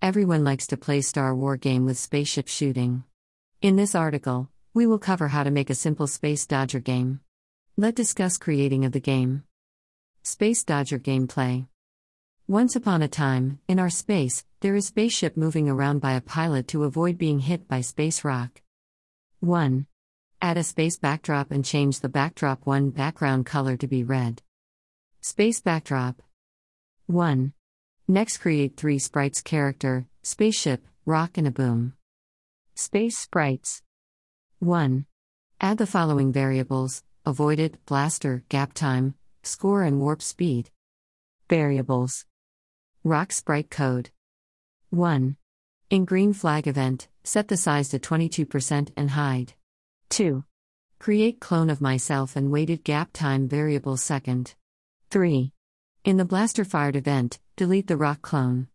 Everyone likes to play Star War game with spaceship shooting. In this article, we will cover how to make a simple Space Dodger game. Let's discuss creating of the game. Space Dodger gameplay. Once upon a time, in our space, there is spaceship moving around by a pilot to avoid being hit by space rock. 1. Add a space backdrop and change the backdrop 1 background color to be red. Space backdrop 1. Next create 3 sprites character, spaceship, rock and a boom. Space sprites 1. Add the following variables avoided, blaster, gap time, score and warp speed. Variables Rock sprite code 1. In green flag event, set the size to 22% and hide. 2. Create clone of myself and weighted gap time variable second. 3. In the blaster fired event, delete the rock clone.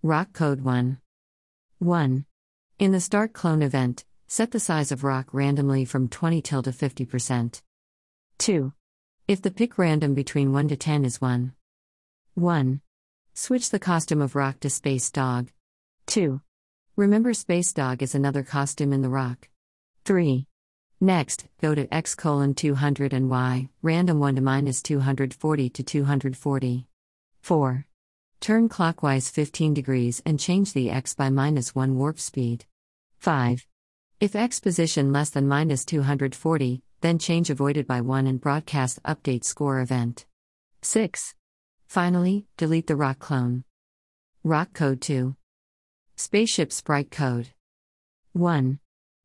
Rock code 1. 1. In the start clone event, set the size of rock randomly from 20 till to 50%. 2. If the pick random between 1 to 10 is 1. 1. Switch the costume of rock to space dog. 2. Remember space dog is another costume in the rock. 3. Next, go to x colon 200 and y, random 1 to minus 240 to 240. 4. Turn clockwise 15 degrees and change the x by minus 1 warp speed. 5. If x position less than minus 240, then change avoided by 1 and broadcast update score event. 6. Finally, delete the rock clone. Rock code 2. Spaceship sprite code 1.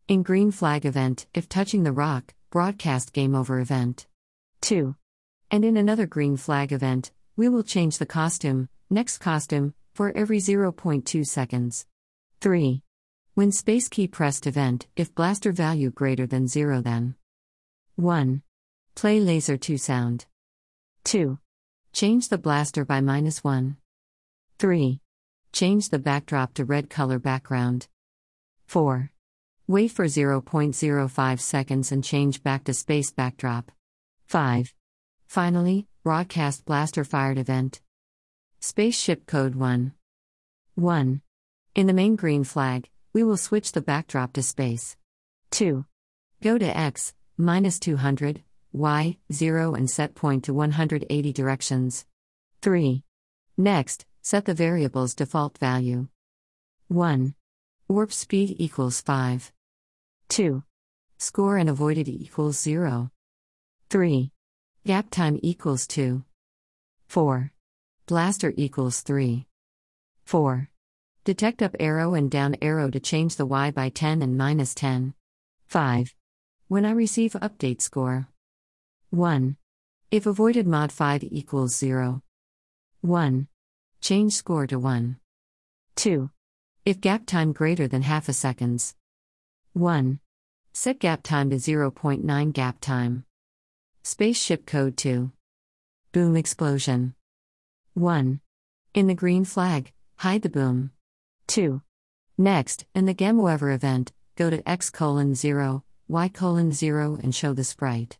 In green flag event, if touching the rock, broadcast game over event. 2. And in another green flag event, we will change the costume, next costume, for every 0.2 seconds. 3. When space key pressed event, if blaster value greater than 0 then 1. Play laser 2 sound. 2. Change the blaster by minus 1. 3. Change the backdrop to red color background. 4. Wait for 0.05 seconds and change back to space backdrop. 5. Finally, broadcast blaster fired event. Spaceship code 1. 1. In the main green flag, we will switch the backdrop to space. 2. Go to X, minus 200, Y, 0 and set point to 180 directions. 3. Next, set the variable's default value. 1. Warp speed equals 5. 2. Score and avoided equals 0. 3. Gap time equals 2. 4. Blaster equals 3. 4. Detect up arrow and down arrow to change the Y by 10 and minus 10. 5. When I receive update score. 1. If avoided mod 5 equals 0. 1. Change score to 1. 2. If gap time greater than half a seconds. 1. Set gap time to 0.9 gap time. Spaceship code 2. Boom explosion. 1. In the green flag, hide the boom. 2. Next, in the game over event, go to X colon 0, Y colon 0 and show the sprite.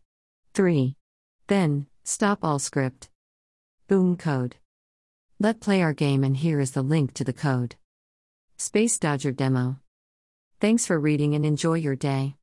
3. Then, stop all script. Boom code. Let play our game and here is the link to the code. Space Dodger demo. Thanks for reading and enjoy your day.